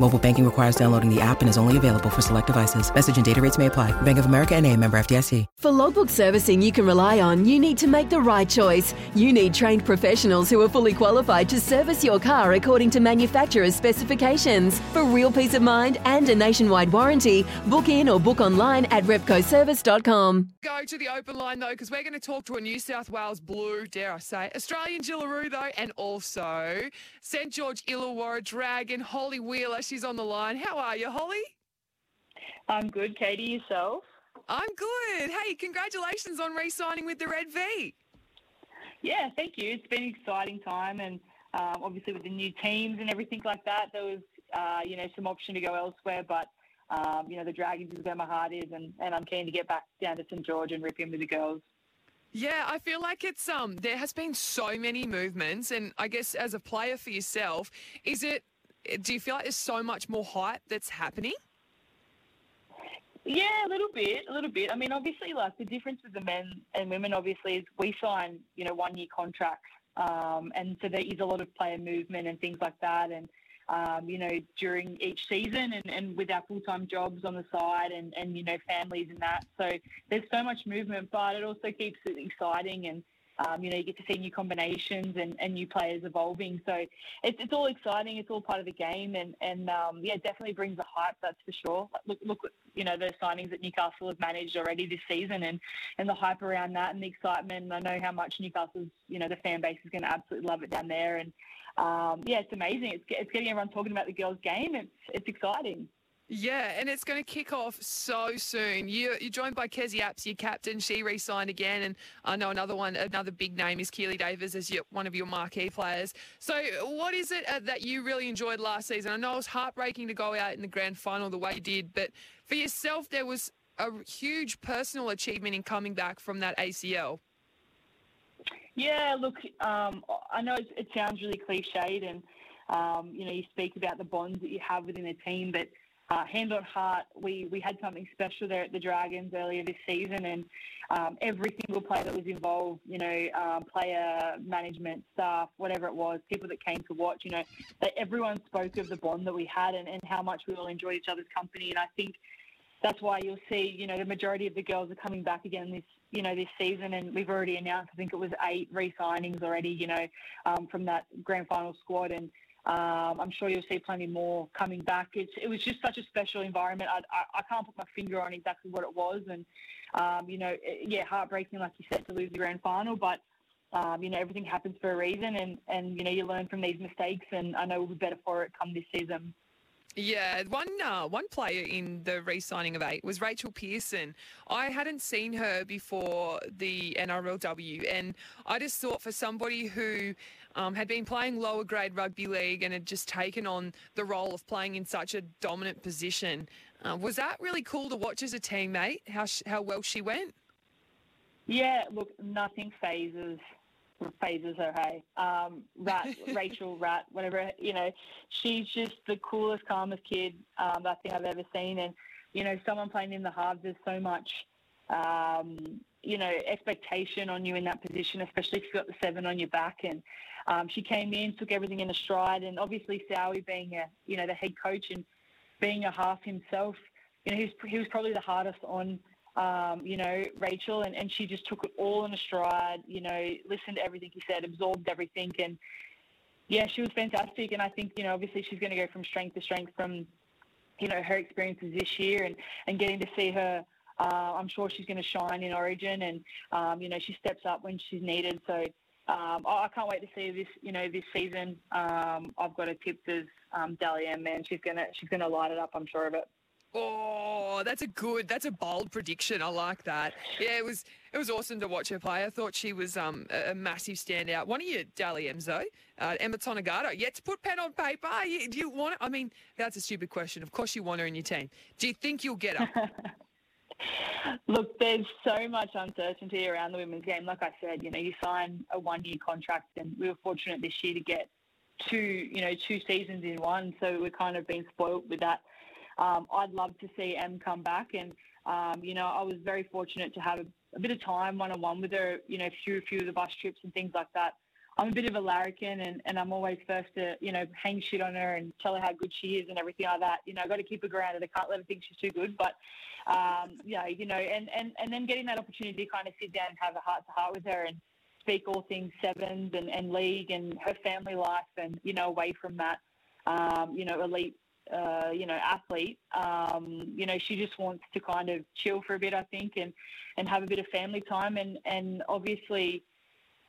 Mobile banking requires downloading the app and is only available for select devices. Message and data rates may apply. Bank of America and a member FDIC. For logbook servicing you can rely on, you need to make the right choice. You need trained professionals who are fully qualified to service your car according to manufacturer's specifications. For real peace of mind and a nationwide warranty, book in or book online at repcoservice.com. Go to the open line though, because we're going to talk to a New South Wales Blue, dare I say, Australian Jillaroo though, and also St George Illawarra Dragon, Holli Wheeler. She's on the line. How are you, Holli? I'm good, Katie. Yourself? I'm good. Hey, congratulations on re-signing with the Red V. Yeah, thank you. It's been an exciting time, and um, obviously with the new teams and everything like that, there was uh, you know some option to go elsewhere, but um, you know the Dragons is where my heart is, and, and I'm keen to get back down to St George and rip in with the girls. Yeah, I feel like it's um there has been so many movements and I guess as a player for yourself, is it do you feel like there's so much more hype that's happening? Yeah, a little bit, a little bit. I mean, obviously, like the difference with the men and women, obviously, is we sign, you know, one-year contracts, um, and so there is a lot of player movement and things like that, and um, you know, during each season, and, and with our full-time jobs on the side, and and you know, families and that. So there's so much movement, but it also keeps it exciting and um, you know, you get to see new combinations and, and new players evolving. So it's, it's all exciting. It's all part of the game, and and um, yeah, definitely brings the hype. That's for sure. Look, look, you know, the signings that Newcastle have managed already this season, and and the hype around that, and the excitement. I know how much Newcastle's, you know, the fan base is going to absolutely love it down there. And um, yeah, it's amazing. It's it's getting everyone talking about the girls' game. It's it's exciting. Yeah, and it's going to kick off so soon. You, you're joined by Kezie Apps, your captain. She re-signed again, and I know another one, another big name is Keeley Davis as your, one of your marquee players. So, what is it uh, that you really enjoyed last season? I know it was heartbreaking to go out in the grand final the way you did, but for yourself, there was a huge personal achievement in coming back from that ACL. Yeah, look, um, I know it, it, sounds really cliched, and um, you know, you speak about the bonds that you have within a team, but uh, hand on heart, we, we had something special there at the Dragons earlier this season, and um, every single player that was involved, you know, um, player management, staff, whatever it was, people that came to watch, you know, that everyone spoke of the bond that we had and, and how much we all enjoyed each other's company. And I think that's why you'll see, you know, the majority of the girls are coming back again this, you know, this season, and we've already announced, I think it was eight re-signings already, you know, um, from that grand final squad, and um, I'm sure you'll see plenty more coming back. It's, it was just such a special environment. I, I, I can't put my finger on exactly what it was. And, um, you know, it, yeah, heartbreaking, like you said, to lose the grand final. But, um, you know, everything happens for a reason. And, and, you know, you learn from these mistakes. And I know we'll be better for it come this season. Yeah, one uh, one player in the re-signing of eight was Rachael Pearson. I hadn't seen her before the NRLW, and I just thought for somebody who um, had been playing lower grade rugby league and had just taken on the role of playing in such a dominant position, uh, was that really cool to watch as a teammate? How how well she went? Yeah, look, nothing phases phases her. Hey, um, Rat, Rachel, Rat, whatever. You know, she's just the coolest, calmest kid um, I think I've ever seen. And you know, someone playing in the halves, there's so much, um, you know, expectation on you in that position, especially if you've got the seven on your back. And um, she came in, took everything in a stride, and obviously Sowie being a, you know, the head coach and being a half himself, you know, he was, he was probably the hardest on um, you know, Rachel, and, and she just took it all in a stride, you know, listened to everything he said, absorbed everything. And yeah, she was fantastic. And I think, you know, obviously she's going to go from strength to strength from, you know, her experiences this year and, and getting to see her. Uh, I'm sure she's going to shine in Origin, and um, you know she steps up when she's needed. So um, I can't wait to see this. You know, this season. Um, I've got a tip as um, Dally M, man. She's gonna she's gonna light it up. I'm sure of it. Oh, that's a good, that's a bold prediction. I like that. Yeah, it was it was awesome to watch her play. I thought she was um, a, a massive standout. One of your Dally M's uh, Emma Tonegato. Yet to put pen on paper, you, do you want? It? I mean, that's a stupid question. Of course, you want her in your team. Do you think you'll get her? Look, there's so much uncertainty around the women's game. Like I said, you know, you sign a one-year contract, and we were fortunate this year to get two, you know, two seasons in one. So we're kind of been spoilt with that. Um, I'd love to see Em come back, and um, you know, I was very fortunate to have a, a bit of time one-on-one with her. You know, through a few of the bus trips and things like that. I'm a bit of a larrikin and, and I'm always first to, you know, hang shit on her and tell her how good she is and everything like that. You know, I've got to keep her grounded. I can't let her think she's too good. But, um, yeah, you know, and, and, and then getting that opportunity to kind of sit down and have a heart to heart with her and speak all things sevens and, and league and her family life and, you know, away from that, um, you know, elite uh, you know, athlete. Um, you know, she just wants to kind of chill for a bit, I think, and, and have a bit of family time. And, and obviously,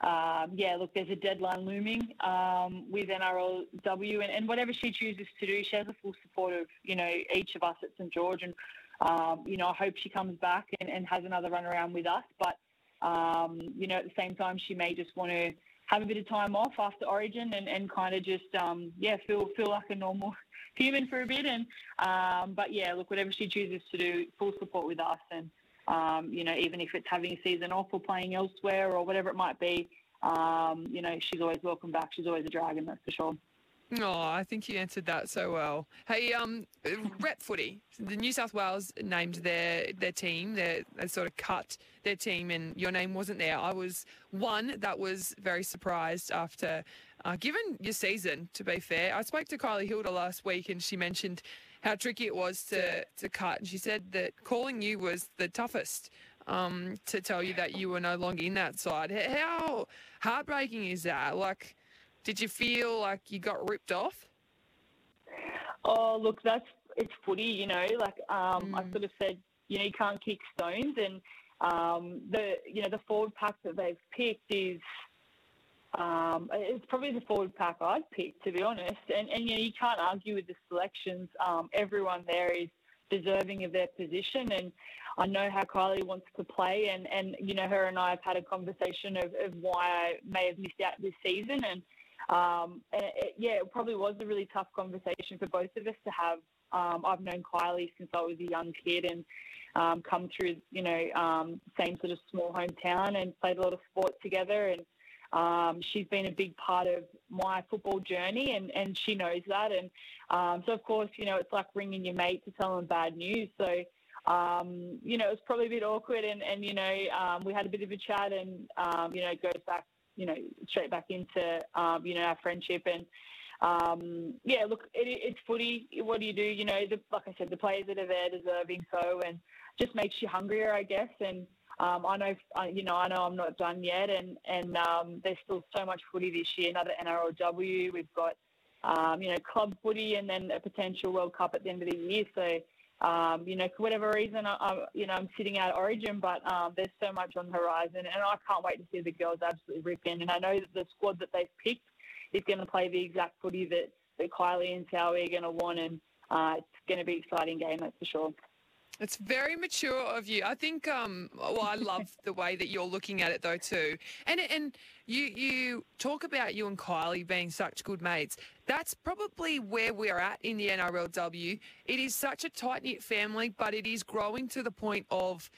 um, yeah, look, there's a deadline looming um, with NRLW, and, and whatever she chooses to do, she has the full support of you know each of us at St George, and um, you know I hope she comes back and, and has another run around with us. But um, you know at the same time, she may just want to have a bit of time off after Origin and, and kind of just um, yeah feel feel like a normal human for a bit. And um, but yeah, look, whatever she chooses to do, full support with us and. Um, you know, even if it's having a season off or playing elsewhere or whatever it might be, um, you know, she's always welcome back. She's always a dragon, that's for sure. Oh, I think you answered that so well. Hey, um, rep footy. The New South Wales named their their team. They, they sort of cut their team, and your name wasn't there. I was one that was very surprised after, uh, given your season. To be fair, I spoke to Kylie Hilder last week, and she mentioned how tricky it was to, to cut. And she said that calling you was the toughest um, to tell you that you were no longer in that side. How heartbreaking is that? Like, did you feel like you got ripped off? Oh, look, that's it's footy, you know. Like um, mm. I sort of said, you know, you can't kick stones, and um, the you know the forward pack that they've picked is um, it's probably the forward pack I'd pick, to be honest. And, and you know, you can't argue with the selections. Um, everyone there is deserving of their position. And I know how Kylie wants to play. And, and you know, her and I have had a conversation of, of why I may have missed out this season. And, um, and it, yeah, it probably was a really tough conversation for both of us to have. Um, I've known Kylie since I was a young kid and um, come through, you know, um, same sort of small hometown and played a lot of sport together. And um, she's been a big part of my football journey, and, and she knows that. And um, so, of course, you know, it's like ringing your mate to tell them bad news. So, um, you know, it was probably a bit awkward, and, and you know, um, we had a bit of a chat, and um, you know, it goes back, you know, straight back into um, you know our friendship and. Um, yeah, look, it, it's footy. What do you do? You know, the, like I said, the players that are there deserving so, and just makes you hungrier, I guess. And um, I know, you know, I know I'm not done yet, and and um, there's still so much footy this year. Another NRLW. We've got, um, you know, club footy, and then a potential World Cup at the end of the year. So, um, you know, for whatever reason, I, I, you know, I'm sitting out Origin, but um, there's so much on the horizon, and I can't wait to see the girls absolutely rip in. And I know that the squad that they've picked is going to play the exact footy that that Kylie and Sowie are going to want, and uh, it's going to be an exciting game, that's for sure. It's very mature of you. I think. Um, well, I love the way that you're looking at it, though, too. And and you you talk about you and Kylie being such good mates. That's probably where we're at in the NRLW. It is such a tight knit family, but it is growing to the point of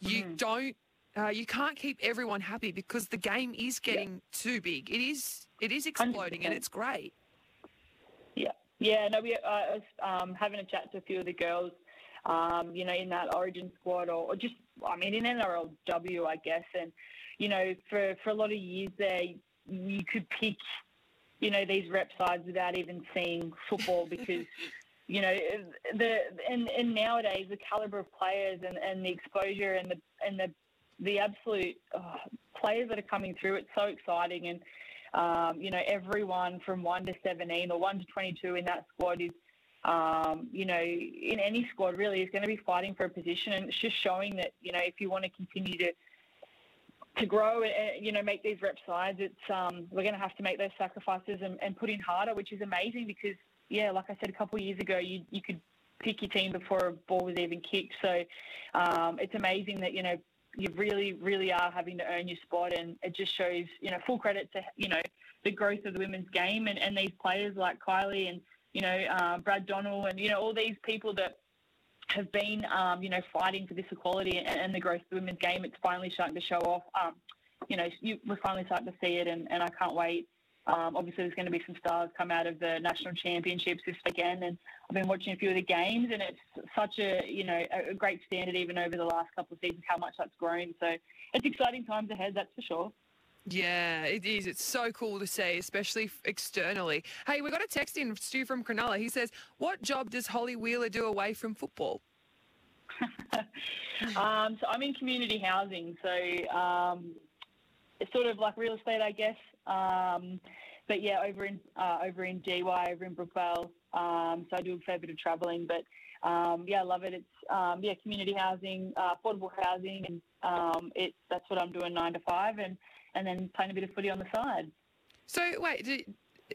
you mm. don't. Uh, you can't keep everyone happy because the game is getting yeah. too big. It is. It is exploding, 100%. and it's great. Yeah, yeah. No, we. I was um, having a chat to a few of the girls um, you know, in that Origin squad or, or, just, I mean, in NRLW, I guess. And, you know, for, for a lot of years there, you could pick, you know, these rep sides without even seeing football because, you know, the and, and nowadays the caliber of players and, and the exposure and the and the the absolute oh, players that are coming through, it's so exciting. And, um, you know, everyone from 1 to 17 or 1 to 22 in that squad is um, you know, in any squad really is going to be fighting for a position, and it's just showing that you know if you want to continue to to grow and you know make these rep sides, it's um, we're going to have to make those sacrifices and, and put in harder, which is amazing because yeah, like I said a couple of years ago, you you could pick your team before a ball was even kicked. So um, it's amazing that you know you really really are having to earn your spot, and it just shows you know full credit to you know the growth of the women's game and, and these players like Kylie and you know, uh, Brad Donald and, you know, all these people that have been, um, you know, fighting for this equality and, and, the growth of the women's game. It's finally starting to show off. Um, you know, you, we're finally starting to see it, and, and I can't wait. Um, obviously, there's going to be some stars come out of the national championships this weekend, and I've been watching a few of the games, and it's such a you know a great standard even over the last couple of seasons how much that's grown. So it's exciting times ahead, that's for sure. Yeah, it is. It's so cool to see, especially externally. Hey, we got a text in, Stu from Cronulla. He says, What job does Holli Wheeler do away from football? um, so I'm in community housing. So um, it's sort of like real estate, I guess. Um, but yeah, over in uh, over in GY, over in Brookvale. Um, so I do a fair bit of travelling, but um, yeah, I love it. It's um, yeah, community housing, uh, affordable housing, and um, it that's what I'm doing nine to five, and and then playing a bit of footy on the side. So wait, do,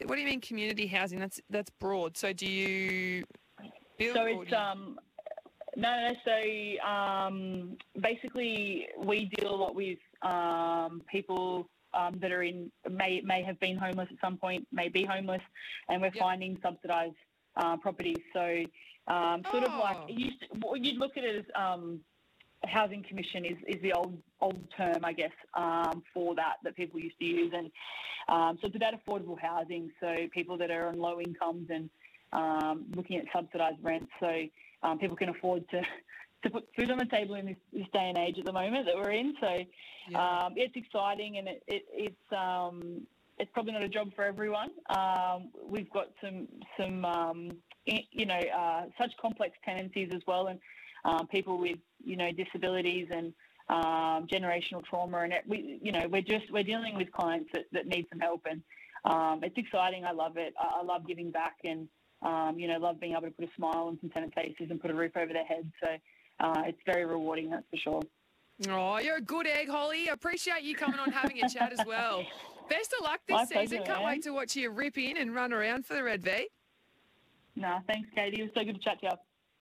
what do you mean community housing? That's that's broad. So do you build? So it's um. No, no. So um, basically, we deal a lot with um, people um, that are in may may have been homeless at some point, may be homeless, and we're yep. finding subsidised uh, properties. So um, sort oh. of like oh. you, you'd look at it as um, housing commission is, is the old old term, I guess, um, for that that people used to use, and um, so it's about affordable housing. So people that are on low incomes and um, looking at subsidised rents, so um, people can afford to to put food on the table in this, this, day and age at the moment that we're in. So yeah. um, it's exciting and it, it, it's um, it's probably not a job for everyone. Um, we've got some some um, you know uh, such complex tenancies as well, and um, people with you know disabilities and um, generational trauma, and it, we you know we're just we're dealing with clients that, that need some help, and it's exciting. I love it. I, I love giving back and. Um, you know, love being able to put a smile on some tenant faces and put a roof over their heads. So uh, it's very rewarding, that's for sure. Oh, you're a good egg, Holli. Appreciate you coming on having a chat as well. Best of luck this My season. Pleasure, Can't man. wait to watch you rip in and run around for the Red V. No, thanks, Katie. It was so good to chat to you.